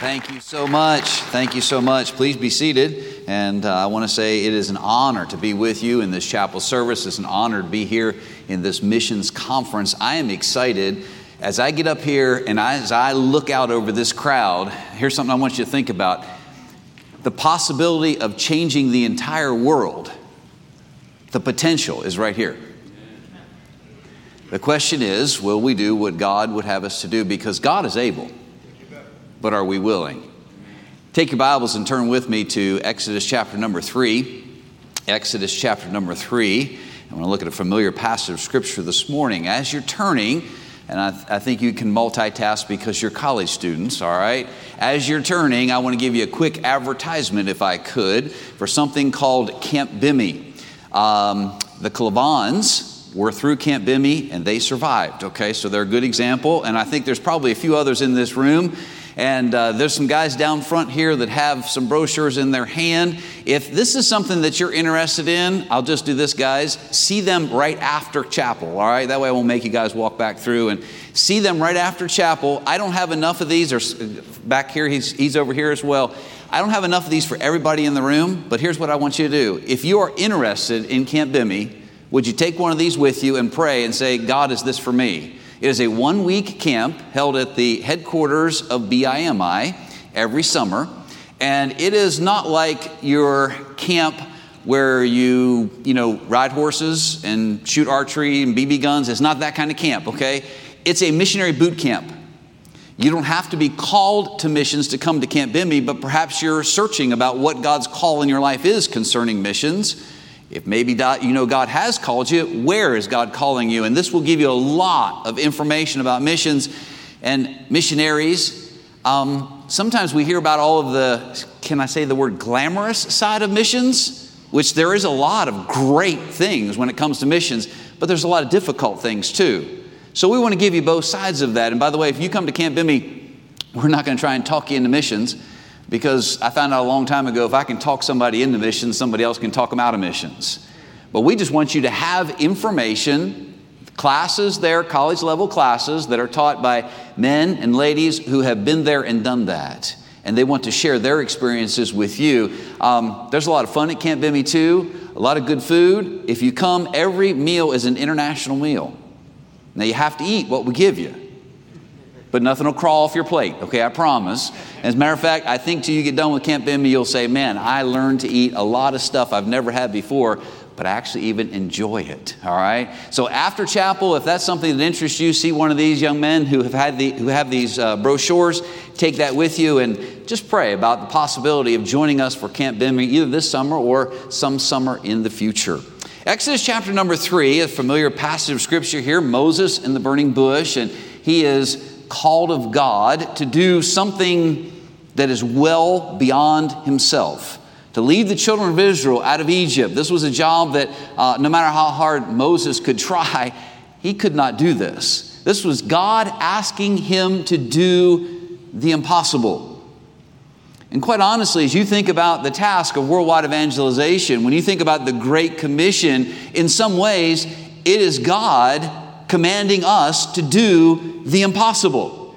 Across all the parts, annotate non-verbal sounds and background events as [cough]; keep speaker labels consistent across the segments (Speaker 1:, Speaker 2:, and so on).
Speaker 1: Thank you so much. Thank you so much. Please be seated. And uh, I want to say it is an honor to be with you in this chapel service. It's an honor to be here in this missions conference. I am excited as I get up here and as I look out over this crowd. Here's something I want you to think about the possibility of changing the entire world. The potential is right here. The question is will we do what God would have us to do? Because God is able but are we willing? Take your Bibles and turn with me to Exodus chapter number three. Exodus chapter number three. I want to look at a familiar passage of scripture this morning. As you're turning, and I, I, think you can multitask because you're college students, all right? As you're turning, I want to give you a quick advertisement, if I could, for something called Camp BIMI. Um, the Clavans were through Camp BIMI and they survived, okay? So they're a good example, and I think there's probably a few others in this room and uh, there's some guys down front here that have some brochures in their hand. If this is something that you're interested in, I'll just do this, guys. See them right after chapel, all right? That way I won't make you guys walk back through and see them right after chapel. I don't have enough of these, or back here, he's, he's over here as well. I don't have enough of these for everybody in the room, but here's what I want you to do. If you are interested in Camp BIMI, would you take one of these with you and pray and say, God, is this for me? It is a one week camp held at the headquarters of BIMI every summer. And it is not like your camp where you, you know, ride horses and shoot archery and BB guns. It's not that kind of camp, okay? It's a missionary boot camp. You don't have to be called to missions to come to Camp BIMI, but perhaps you're searching about what God's call in your life is concerning missions. If maybe you know God has called you, where is God calling you? And this will give you a lot of information about missions and missionaries. Um, sometimes we hear about all of the, can I say the word glamorous side of missions? Which there is a lot of great things when it comes to missions, but there's a lot of difficult things too. So we want to give you both sides of that. And by the way, if you come to Camp BIMI, we're not going to try and talk you into missions because I found out a long time ago if I can talk somebody into missions, somebody else can talk them out of missions. But we just want you to have information, classes there, college level classes that are taught by men and ladies who have been there and done that. And they want to share their experiences with you. Um, there's a lot of fun at Camp BIMI too, a lot of good food. If you come, every meal is an international meal. Now you have to eat what we give you but nothing will crawl off your plate, okay? I promise. As a matter of fact, I think till you get done with Camp BIMI, you'll say, man, I learned to eat a lot of stuff I've never had before, but I actually even enjoy it, all right? So after chapel, if that's something that interests you, see one of these young men who have, had the, who have these uh, brochures, take that with you and just pray about the possibility of joining us for Camp BIMI either this summer or some summer in the future. Exodus chapter number three, a familiar passage of scripture here, Moses in the burning bush, and he is called of God to do something that is well beyond himself. To lead the children of Israel out of Egypt. This was a job that, uh, no matter how hard Moses could [laughs] try, he could not do this. This was God asking him to do the impossible. And quite honestly, as you think about the task of worldwide evangelization, when you think about the Great Commission, in some ways, it is God commanding us to do the impossible.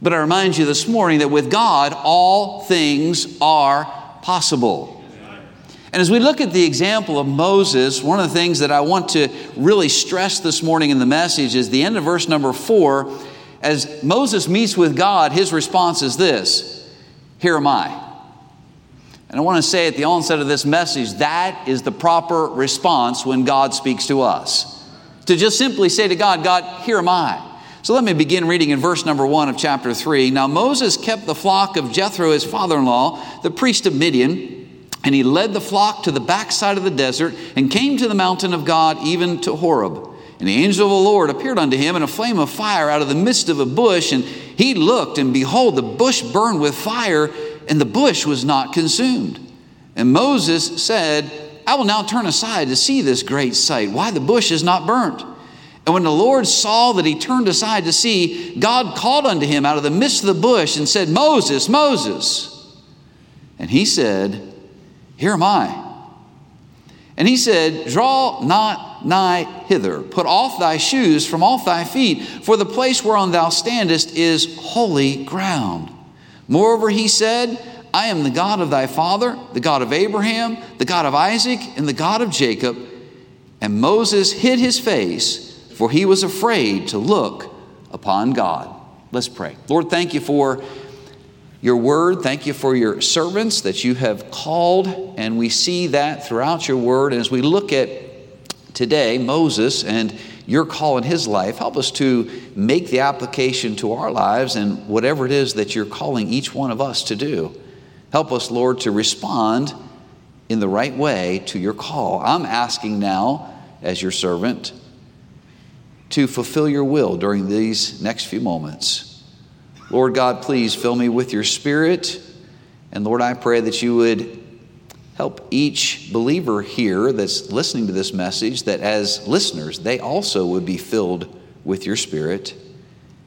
Speaker 1: But I remind you this morning that with God, all things are possible. And as we look at the example of Moses, one of the things that I want to really stress this morning in the message is the end of verse number four. As Moses meets with God, his response is this Here am I. And I want to say at the onset of this message, that is the proper response when God speaks to us to just simply say to God, God, here am I. So let me begin reading in verse number one of chapter three. Now Moses kept the flock of Jethro, his father in law, the priest of Midian, and he led the flock to the backside of the desert and came to the mountain of God, even to Horeb. And the angel of the Lord appeared unto him in a flame of fire out of the midst of a bush. And he looked, and behold, the bush burned with fire, and the bush was not consumed. And Moses said, I will now turn aside to see this great sight, why the bush is not burnt. And when the Lord saw that he turned aside to see, God called unto him out of the midst of the bush and said, Moses, Moses. And he said, Here am I. And he said, Draw not nigh hither, put off thy shoes from off thy feet, for the place whereon thou standest is holy ground. Moreover, he said, I am the God of thy father, the God of Abraham, the God of Isaac, and the God of Jacob. And Moses hid his face, for he was afraid to look upon God. Let's pray. Lord, thank you for your word. Thank you for your servants that you have called, and we see that throughout your word. And as we look at today, Moses and your call in his life, help us to make the application to our lives and whatever it is that you're calling each one of us to do. Help us, Lord, to respond in the right way to your call. I'm asking now, as your servant, to fulfill your will during these next few moments. Lord God, please fill me with your spirit. And Lord, I pray that you would help each believer here that's listening to this message that as listeners, they also would be filled with your spirit.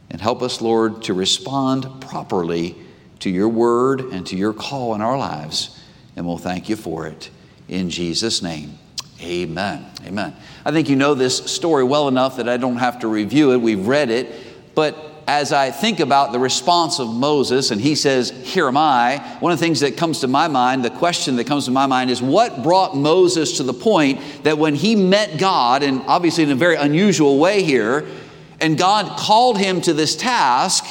Speaker 1: And help us, Lord, to respond properly to your word and to your call in our lives. And we'll thank you for it. In Jesus' name, amen. Amen. I think you know this story well enough that I don't have to review it. We've read it. But as I think about the response of Moses, and he says, Here am I, one of the things that comes to my mind, the question that comes to my mind is what brought Moses to the point that when he met God, and obviously in a very unusual way here, and God called him to this task,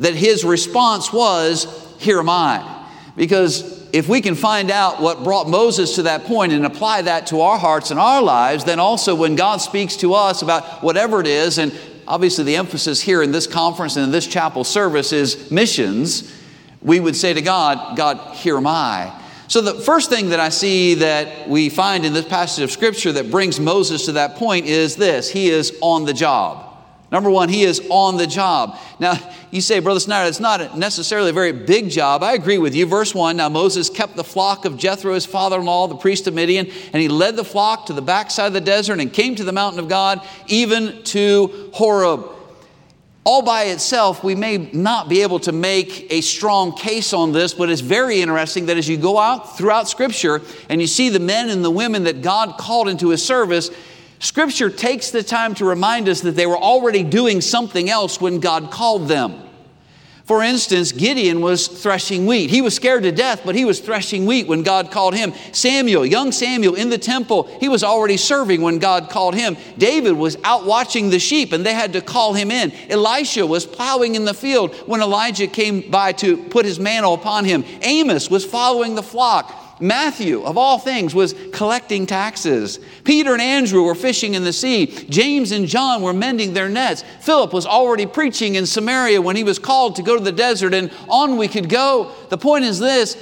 Speaker 1: that his response was, Here am I. Because if we can find out what brought Moses to that point and apply that to our hearts and our lives, then also when God speaks to us about whatever it is, and obviously the emphasis here in this conference and in this chapel service is missions, we would say to God, God, here am I. So, the first thing that I see that we find in this passage of Scripture that brings Moses to that point is this He is on the job. Number one, he is on the job. Now, you say, Brother Snyder, it's not necessarily a very big job. I agree with you. Verse 1 Now Moses kept the flock of Jethro, his father in law, the priest of Midian, and he led the flock to the backside of the desert and came to the mountain of God, even to Horeb. All by itself, we may not be able to make a strong case on this, but it's very interesting that as you go out throughout Scripture and you see the men and the women that God called into his service, Scripture takes the time to remind us that they were already doing something else when God called them. For instance, Gideon was threshing wheat. He was scared to death, but he was threshing wheat when God called him. Samuel, young Samuel in the temple, he was already serving when God called him. David was out watching the sheep and they had to call him in. Elisha was plowing in the field when Elijah came by to put his mantle upon him. Amos was following the flock. Matthew, of all things, was collecting taxes. Peter and Andrew were fishing in the sea. James and John were mending their nets. Philip was already preaching in Samaria when he was called to go to the desert, and on we could go. The point is this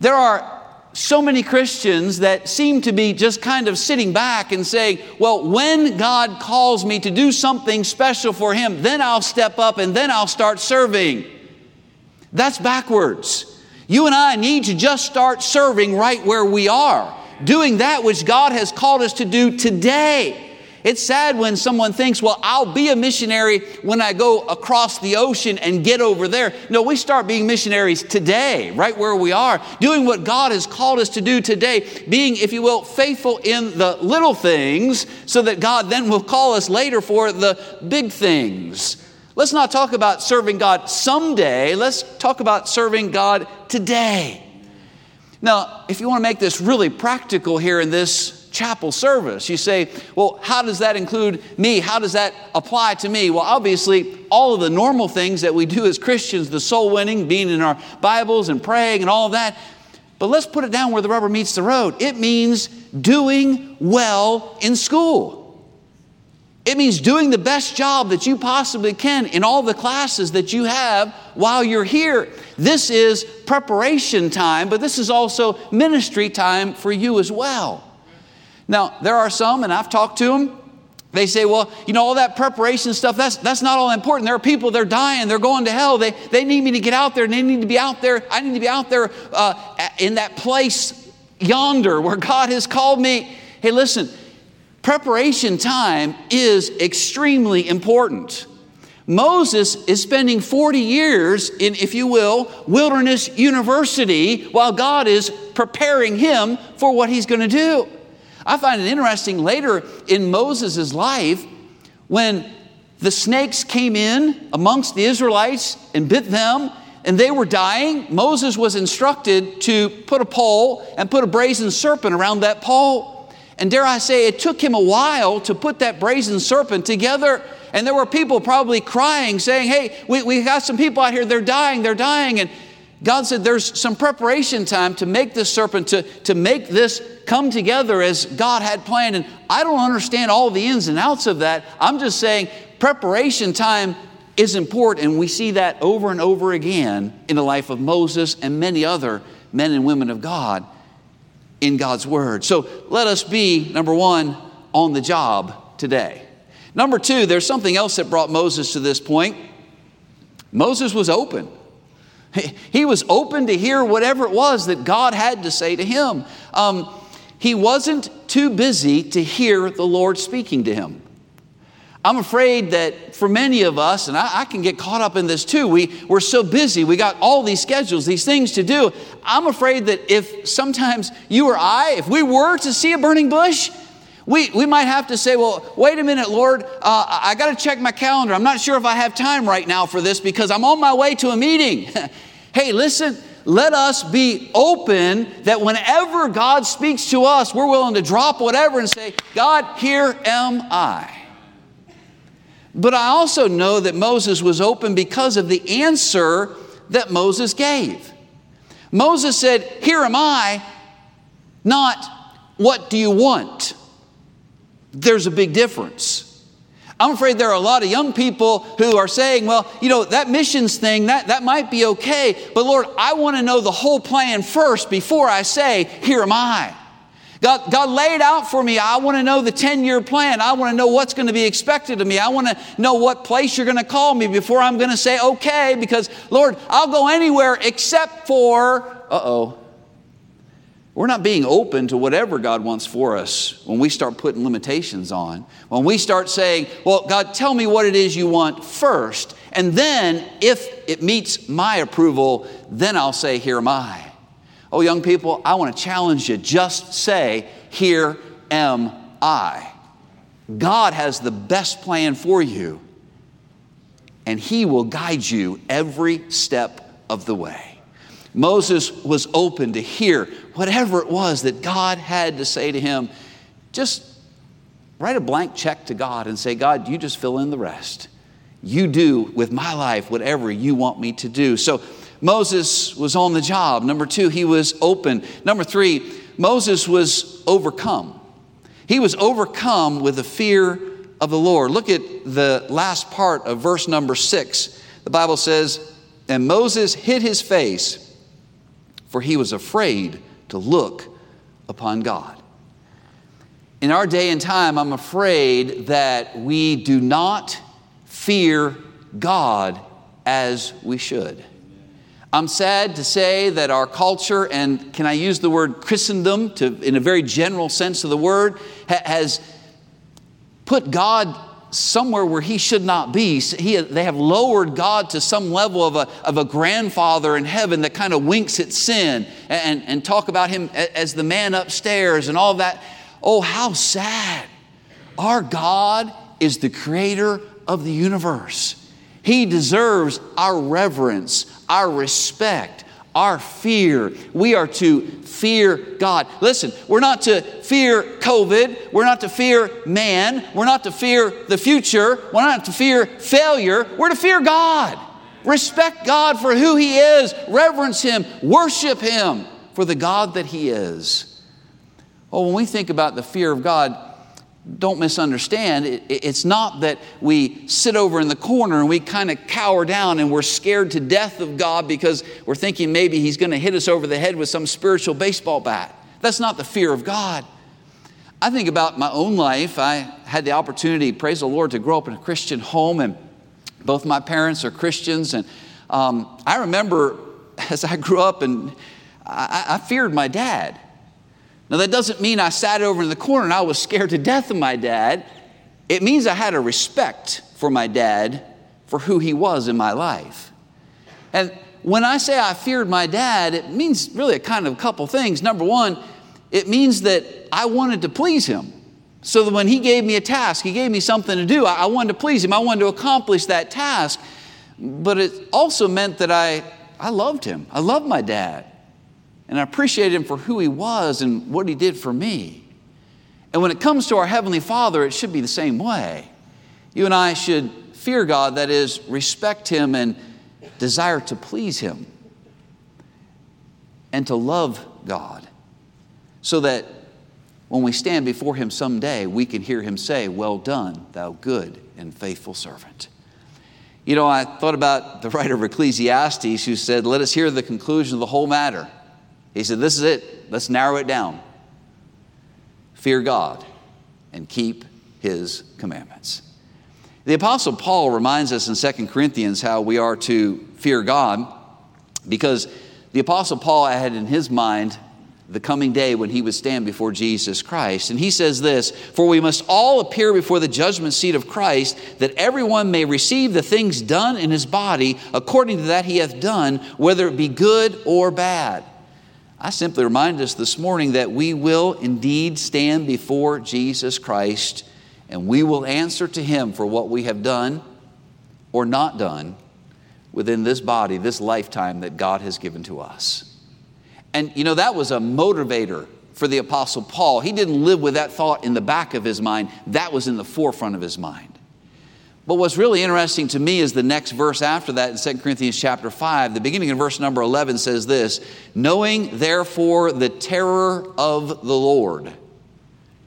Speaker 1: there are so many Christians that seem to be just kind of sitting back and saying, Well, when God calls me to do something special for Him, then I'll step up and then I'll start serving. That's backwards. You and I need to just start serving right where we are, doing that which God has called us to do today. It's sad when someone thinks, well, I'll be a missionary when I go across the ocean and get over there. No, we start being missionaries today, right where we are, doing what God has called us to do today, being, if you will, faithful in the little things so that God then will call us later for the big things. Let's not talk about serving God someday. Let's talk about serving God today. Now, if you want to make this really practical here in this chapel service, you say, well, how does that include me? How does that apply to me? Well, obviously, all of the normal things that we do as Christians, the soul winning, being in our Bibles and praying and all of that. But let's put it down where the rubber meets the road. It means doing well in school. It means doing the best job that you possibly can in all the classes that you have while you're here. This is preparation time, but this is also ministry time for you as well. Now, there are some, and I've talked to them, they say, well, you know, all that preparation stuff, that's, that's not all important. There are people, they're dying, they're going to hell. They, they need me to get out there, and they need to be out there. I need to be out there uh, in that place yonder where God has called me. Hey, listen, preparation time is extremely important. Moses is spending 40 years in, if you will, wilderness university while God is preparing him for what he's going to do. I find it interesting later in Moses' life when the snakes came in amongst the Israelites and bit them. and they were dying, Moses was instructed to put a pole and put a brazen serpent around that pole. And dare I say, it took him a while to put that brazen serpent together. And there were people probably crying, saying, Hey, we, we got some people out here, they're dying, they're dying. And God said, There's some preparation time to make this serpent, to, to make this come together as God had planned. And I don't understand all the ins and outs of that. I'm just saying, preparation time is important, and we see that over and over again in the life of Moses and many other men and women of God in God's Word. So let us be, number one, on the job today. Number two, there's something else that brought Moses to this point. Moses was open. He was open to hear whatever it was that God had to say to him. Um, he wasn't too busy to hear the Lord speaking to him. I'm afraid that for many of us, and I, I, can get caught up in this too, we, we're so busy, we got all these schedules, these things to do. I'm afraid that if sometimes you or I, if we were to see a burning bush, we, we might have to say, well, wait a minute, Lord, uh, I got to check my calendar. I'm not sure if I have time right now for this because I'm on my way to a meeting. [laughs] hey, listen, let us be open that whenever God speaks to us, we're willing to drop whatever and say, God, here am I. But I also know that Moses was open because of the answer that Moses gave. Moses said, Here am I, not what do you want? There's a big difference. I'm afraid there are a lot of young people who are saying, well, you know, that missions thing, that, that might be okay, but Lord, I want to know the whole plan first before I say, Here am I. God, God laid out for me, I want to know the 10 year plan. I want to know what's going to be expected of me. I want to know what place you're going to call me before I'm going to say okay, because Lord, I'll go anywhere except for, uh oh. We're not being open to whatever God wants for us when we start putting limitations on. When we start saying, Well, God, tell me what it is you want first. And then, if it meets my approval, then I'll say, Here am I. Oh, young people, I want to challenge you. Just say, Here am I. God has the best plan for you, and He will guide you every step of the way. Moses was open to hear whatever it was that God had to say to him. Just write a blank check to God and say, God, you just fill in the rest. You do with my life whatever you want me to do. So, Moses was on the job. Number two, he was open. Number three, Moses was overcome. He was overcome with the fear of the Lord. Look at the last part of verse number six. The Bible says, And Moses hid his face, for he was afraid to look upon God. In our day and time, I'm afraid that we do not fear God as we should. I'm sad to say that our culture, and can I use the word Christendom to, in a very general sense of the word, ha- has put God somewhere where he should not be. He, they have lowered God to some level of a, of a grandfather in heaven that kind of winks at sin and, and talk about him as the man upstairs and all that. Oh, how sad. Our God is the creator of the universe. He deserves our reverence, our respect, our fear. We are to fear God. Listen, we're not to fear COVID. We're not to fear man. We're not to fear the future. We're not to fear failure. We're to fear God. Respect God for who He is. Reverence Him. Worship Him for the God that He is. Oh, when we think about the fear of God, don't misunderstand. It, it's not that we sit over in the corner and we kind of cower down and we're scared to death of God because we're thinking maybe He's going to hit us over the head with some spiritual baseball bat. That's not the fear of God. I think about my own life. I had the opportunity, praise the Lord, to grow up in a Christian home, and both my parents are Christians. And um, I remember [laughs] as I grew up, and I, I feared my dad. Now, that doesn't mean I sat over in the corner and I was scared to death of my dad. It means I had a respect for my dad for who he was in my life. And when I say I feared my dad, it means really a kind of a couple things. Number one, it means that I wanted to please him. So that when he gave me a task, he gave me something to do, I wanted to please him, I wanted to accomplish that task. But it also meant that I I loved him. I loved my dad. And I appreciated him for who he was and what he did for me. And when it comes to our Heavenly Father, it should be the same way. You and I should fear God, that is, respect Him and desire to please Him and to love God so that when we stand before Him someday, we can hear Him say, Well done, thou good and faithful servant. You know, I thought about the writer of Ecclesiastes who said, Let us hear the conclusion of the whole matter. He said, This is it. Let's narrow it down. Fear God and keep His commandments. The Apostle Paul reminds us in 2 Corinthians how we are to fear God because the Apostle Paul had in his mind the coming day when he would stand before Jesus Christ. And he says this For we must all appear before the judgment seat of Christ, that everyone may receive the things done in his body according to that he hath done, whether it be good or bad. I simply remind us this morning that we will indeed stand before Jesus Christ and we will answer to him for what we have done or not done within this body, this lifetime that God has given to us. And you know, that was a motivator for the Apostle Paul. He didn't live with that thought in the back of his mind, that was in the forefront of his mind. But what's really interesting to me is the next verse after that in 2 Corinthians chapter 5. The beginning of verse number 11 says this Knowing therefore the terror of the Lord,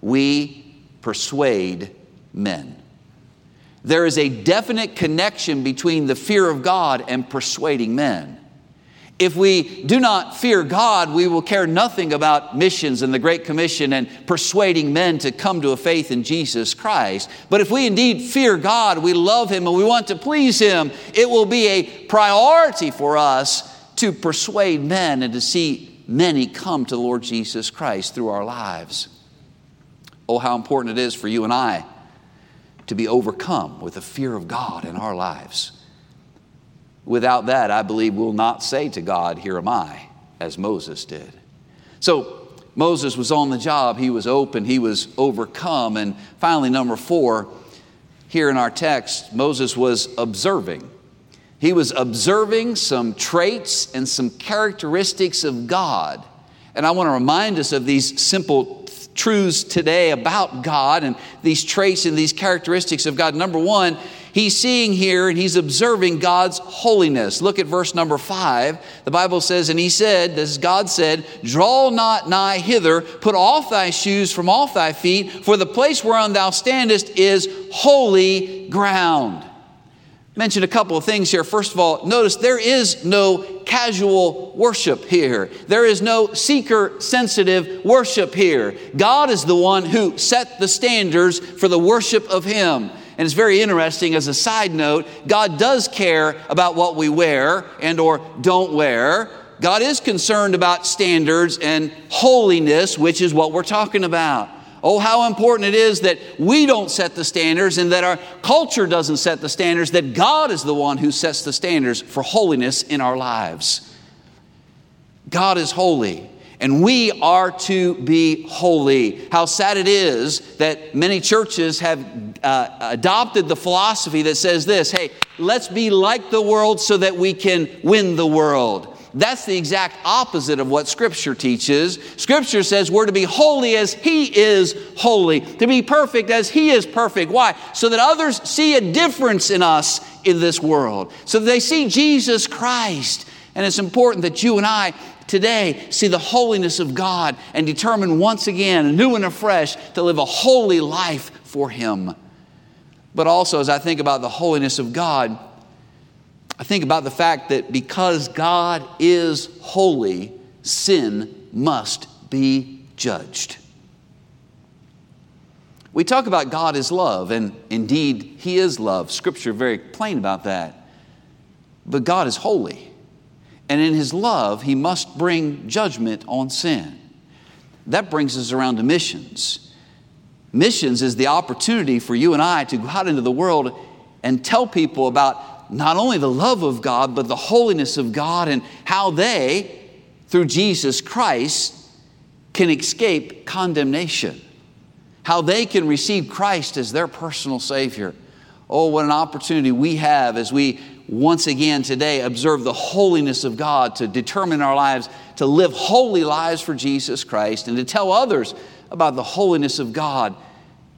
Speaker 1: we persuade men. There is a definite connection between the fear of God and persuading men. If we do not fear God, we will care nothing about missions and the Great Commission and persuading men to come to a faith in Jesus Christ. But if we indeed fear God, we love Him, and we want to please Him, it will be a priority for us to persuade men and to see many come to the Lord Jesus Christ through our lives. Oh, how important it is for you and I to be overcome with the fear of God in our lives. Without that, I believe we'll not say to God, Here am I, as Moses did. So Moses was on the job, he was open, he was overcome. And finally, number four, here in our text, Moses was observing. He was observing some traits and some characteristics of God. And I want to remind us of these simple truths today about God and these traits and these characteristics of God. Number one, he's seeing here and he's observing God's holiness. Look at verse number five. The Bible says, And he said, as God said, Draw not nigh hither, put off thy shoes from off thy feet, for the place whereon thou standest is holy ground. Mention a couple of things here. First of all, notice there is no casual worship here. There is no seeker sensitive worship here. God is the one who set the standards for the worship of Him. And it's very interesting as a side note, God does care about what we wear and or don't wear. God is concerned about standards and holiness, which is what we're talking about. Oh, how important it is that we don't set the standards and that our culture doesn't set the standards, that God is the one who sets the standards for holiness in our lives. God is holy and we are to be holy. How sad it is that many churches have uh, adopted the philosophy that says this hey, let's be like the world so that we can win the world. That's the exact opposite of what Scripture teaches. Scripture says we're to be holy as He is holy, to be perfect as He is perfect. Why? So that others see a difference in us in this world, so that they see Jesus Christ. And it's important that you and I today see the holiness of God and determine once again, new and afresh, to live a holy life for Him. But also, as I think about the holiness of God, I think about the fact that because God is holy, sin must be judged. We talk about God as love, and indeed, He is love. Scripture very plain about that. But God is holy. And in his love, he must bring judgment on sin. That brings us around to missions. Missions is the opportunity for you and I to go out into the world and tell people about not only the love of God, but the holiness of God and how they, through Jesus Christ, can escape condemnation. How they can receive Christ as their personal Savior. Oh, what an opportunity we have as we once again today observe the holiness of God to determine our lives to live holy lives for Jesus Christ and to tell others about the holiness of God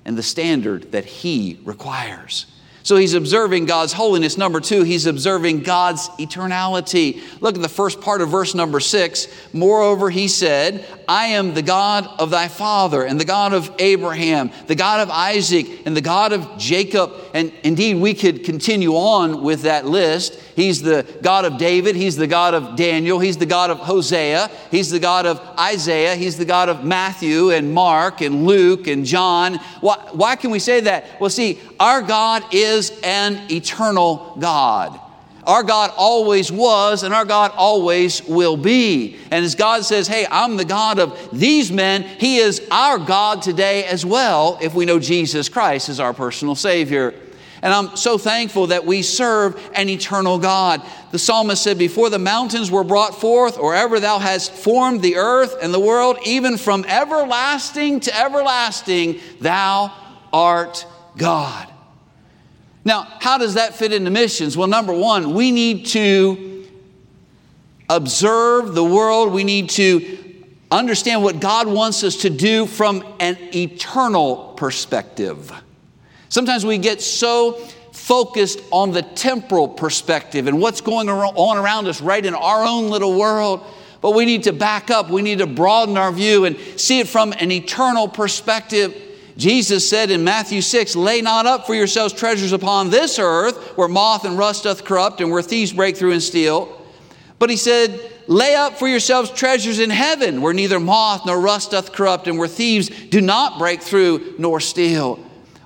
Speaker 1: and the standard that He requires. So he's observing God's holiness. Number two, he's observing God's eternality. Look at the first part of verse number six. Moreover, he said, I am the God of thy father, and the God of Abraham, the God of Isaac, and the God of Jacob. And indeed, we could continue on with that list. He's the God of David, he's the God of Daniel, he's the God of Hosea, he's the God of Isaiah, he's the God of Matthew and Mark and Luke and John. Why, why can we say that? Well, see, our God is an eternal God. Our God always was, and our God always will be. And as God says, Hey, I'm the God of these men, He is our God today as well, if we know Jesus Christ as our personal Savior. And I'm so thankful that we serve an eternal God. The psalmist said, Before the mountains were brought forth, or ever thou hast formed the earth and the world, even from everlasting to everlasting, thou art God. Now, how does that fit into missions? Well, number one, we need to observe the world. We need to understand what God wants us to do from an eternal perspective. Sometimes we get so focused on the temporal perspective and what's going on around us right in our own little world. But we need to back up. We need to broaden our view and see it from an eternal perspective. Jesus said in Matthew 6, Lay not up for yourselves treasures upon this earth, where moth and rust doth corrupt, and where thieves break through and steal. But he said, Lay up for yourselves treasures in heaven, where neither moth nor rust doth corrupt, and where thieves do not break through nor steal.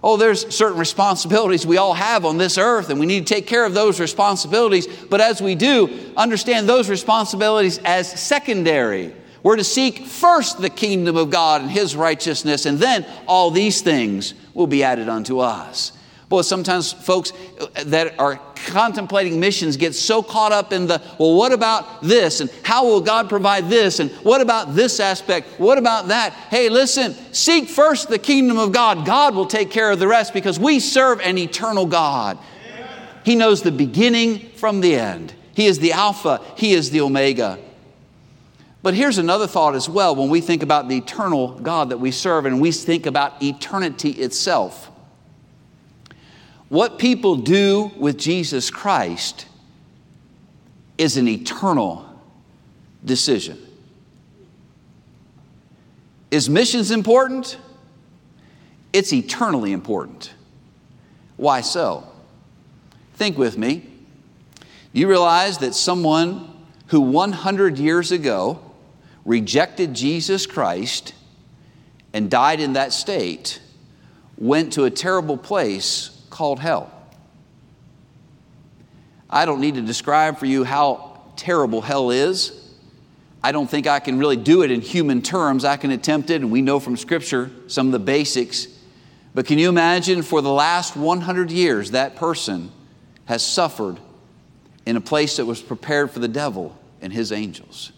Speaker 1: Oh, there's certain responsibilities we all have on this earth, and we need to take care of those responsibilities. But as we do, understand those responsibilities as secondary. We're to seek first the kingdom of God and His righteousness, and then all these things will be added unto us. Boy, sometimes folks that are contemplating missions get so caught up in the, well, what about this? And how will God provide this? And what about this aspect? What about that? Hey, listen, seek first the kingdom of God. God will take care of the rest because we serve an eternal God. He knows the beginning from the end. He is the Alpha, He is the Omega. But here's another thought as well when we think about the eternal God that we serve and we think about eternity itself. What people do with Jesus Christ is an eternal decision. Is missions important? It's eternally important. Why so? Think with me. You realize that someone who 100 years ago rejected Jesus Christ and died in that state, went to a terrible place called hell. I don't need to describe for you how terrible hell is. I don't think I can really do it in human terms. I can attempt it, and we know from Scripture some of the basics. But can you imagine for the last 100 years that person has suffered in a place that was prepared for the devil and his angels?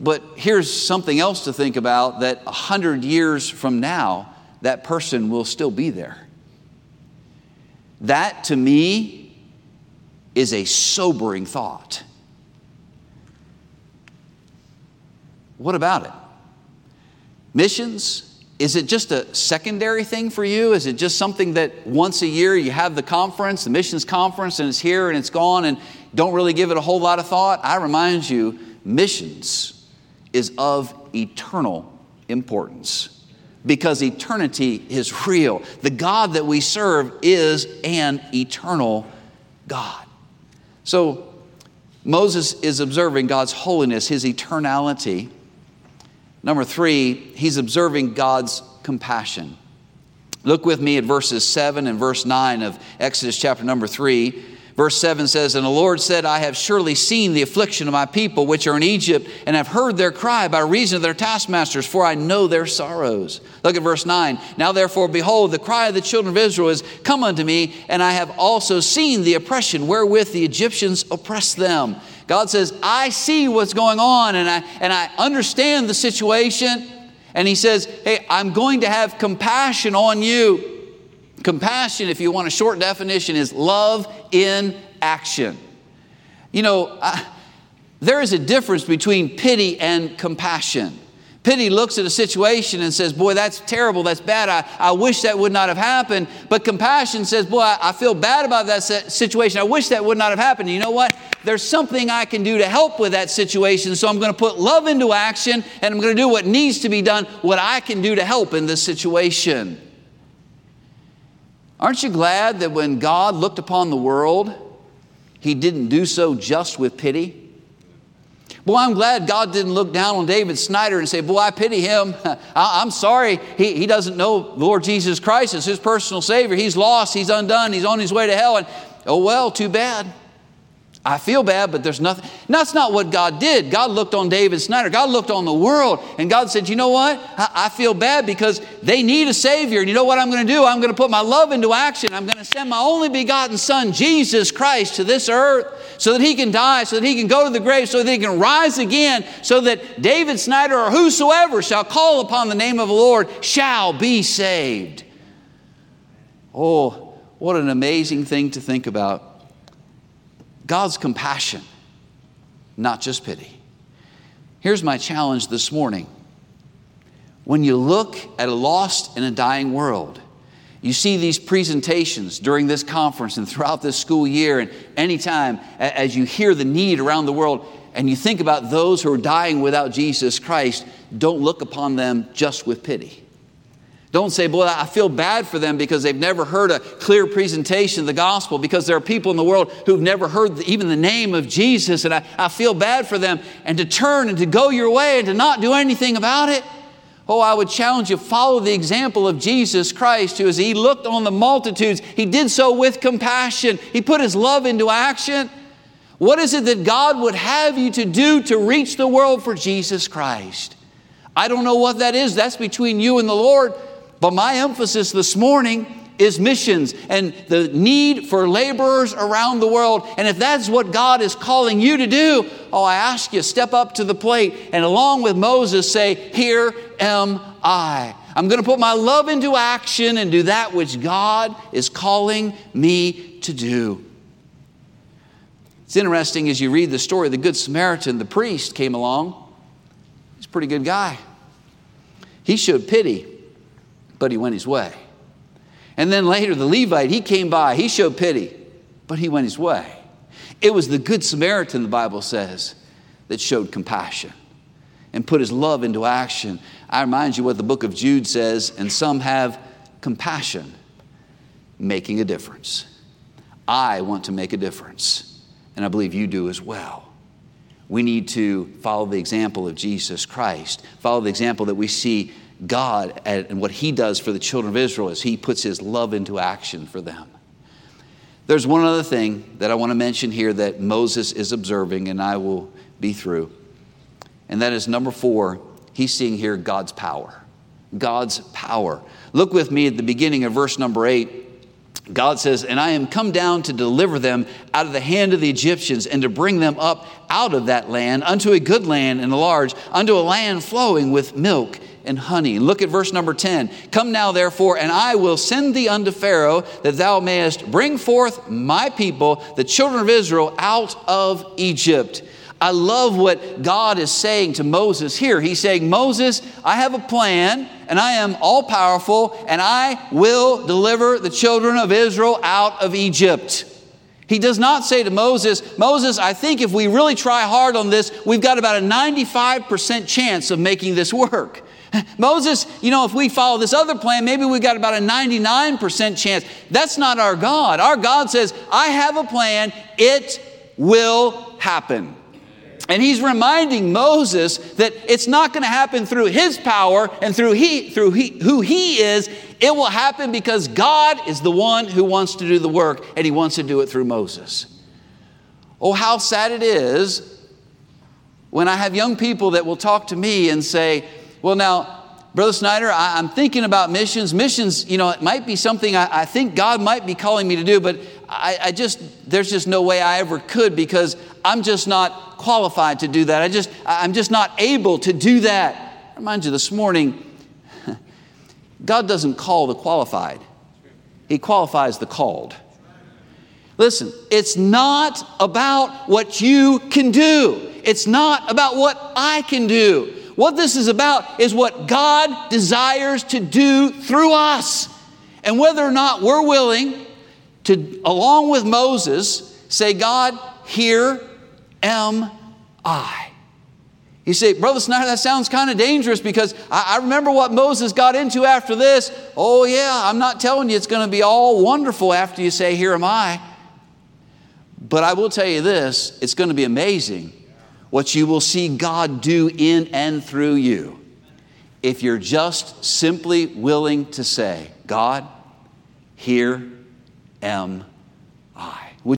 Speaker 1: But here's something else to think about that 100 years from now, that person will still be there. That to me is a sobering thought. What about it? Missions? Is it just a secondary thing for you? Is it just something that once a year you have the conference, the missions conference, and it's here and it's gone and don't really give it a whole lot of thought? I remind you, missions is of eternal importance because eternity is real. The God that we serve is an eternal God. So Moses is observing God's holiness, his eternality. Number three, he's observing God's compassion. Look with me at verses 7 and verse 9 of Exodus chapter number 3. Verse 7 says, And the Lord said, I have surely seen the affliction of my people which are in Egypt, and have heard their cry by reason of their taskmasters, for I know their sorrows. Look at verse 9. Now therefore, behold, the cry of the children of Israel is come unto me, and I have also seen the oppression wherewith the Egyptians oppress them. God says, I see what's going on, and I, and I understand the situation. And He says, Hey, I'm going to have compassion on you. Compassion, if you want a short definition, is love in action. You know, I, there is a difference between pity and compassion. Pity looks at a situation and says, Boy, that's terrible, that's bad, I, I wish that would not have happened. But compassion says, Boy, I, I feel bad about that situation, I wish that would not have happened. you know what? There's something I can do to help with that situation, so I'm going to put love into action and I'm going to do what needs to be done, what I can do to help in this situation. Aren't you glad that when God looked upon the world, He didn't do so just with pity? Boy, I'm glad God didn't look down on David Snyder and say, Boy, I pity him. [laughs] I'm sorry. He, he doesn't know the Lord Jesus Christ as his personal Savior. He's lost. He's undone. He's on his way to hell. And oh, well, too bad. I feel bad, but there's nothing. That's not what God did. God looked on David Snyder. God looked on the world, and God said, You know what? I, I feel bad because they need a Savior. And you know what I'm going to do? I'm going to put my love into action. I'm going to send my only begotten Son, Jesus Christ, to this earth so that he can die, so that he can go to the grave, so that he can rise again, so that David Snyder or whosoever shall call upon the name of the Lord shall be saved. Oh, what an amazing thing to think about. God's compassion, not just pity. Here's my challenge this morning. When you look at a lost and a dying world, you see these presentations during this conference and throughout this school year, and anytime as you hear the need around the world and you think about those who are dying without Jesus Christ, don't look upon them just with pity. Don't say, Boy, I feel bad for them because they've never heard a clear presentation of the gospel, because there are people in the world who've never heard even the name of Jesus, and I, I feel bad for them. And to turn and to go your way and to not do anything about it. Oh, I would challenge you, follow the example of Jesus Christ, who, as He looked on the multitudes, He did so with compassion. He put His love into action. What is it that God would have you to do to reach the world for Jesus Christ? I don't know what that is. That's between you and the Lord. But my emphasis this morning is missions and the need for laborers around the world. And if that's what God is calling you to do, oh, I ask you, step up to the plate and along with Moses say, Here am I. I'm going to put my love into action and do that which God is calling me to do. It's interesting as you read the story, the Good Samaritan, the priest, came along. He's a pretty good guy. He showed pity, but he went his way. And then later, the Levite, he came by, he showed pity, but he went his way. It was the Good Samaritan, the Bible says, that showed compassion and put his love into action. I remind you what the book of Jude says, and some have compassion, making a difference. I want to make a difference, and I believe you do as well. We need to follow the example of Jesus Christ, follow the example that we see God and what He does for the children of Israel is He puts His love into action for them. There's one other thing that I want to mention here that Moses is observing, and I will be through. And that is number four, he's seeing here God's power. God's power. Look with me at the beginning of verse number eight. God says, And I am come down to deliver them out of the hand of the Egyptians and to bring them up out of that land unto a good land and a large, unto a land flowing with milk and honey. Look at verse number 10. Come now, therefore, and I will send thee unto Pharaoh, that thou mayest bring forth my people, the children of Israel, out of Egypt. I love what God is saying to Moses here. He's saying, Moses, I have a plan, and I am all powerful, and I will deliver the children of Israel out of Egypt. He does not say to Moses, Moses, I think if we really try hard on this, we've got about a 95% chance of making this work. [laughs] Moses, you know, if we follow this other plan, maybe we got about a 99% chance. That's not our God. Our God says, I have a plan, it will happen. And he's reminding Moses that it's not going to happen through his power and through, he, through he, who he is. It will happen because God is the one who wants to do the work and he wants to do it through Moses. Oh, how sad it is when I have young people that will talk to me and say, well, now, Brother Snyder, I, am thinking about missions. Missions, you know, it might be something I, I think God might be calling me to do, but I, I, just, there's just no way I ever could because I'm just not qualified to do that. I just, I'm just not able to do that. I remind you this morning, [laughs] God doesn't call the qualified, He qualifies the called. Listen, it's not about what you can do. It's not about what I can do. What this is about is what God desires to do through us. And whether or not we're willing to, along with Moses, say, God, here am I. You say, Brother Snyder, that sounds kind of dangerous because I, I, remember what Moses got into after this. Oh, yeah, I'm not telling you it's going to be all wonderful after you say, Here am I. But I will tell you this it's going to be amazing what you will see God do in and through you if you're just simply willing to say, God, here am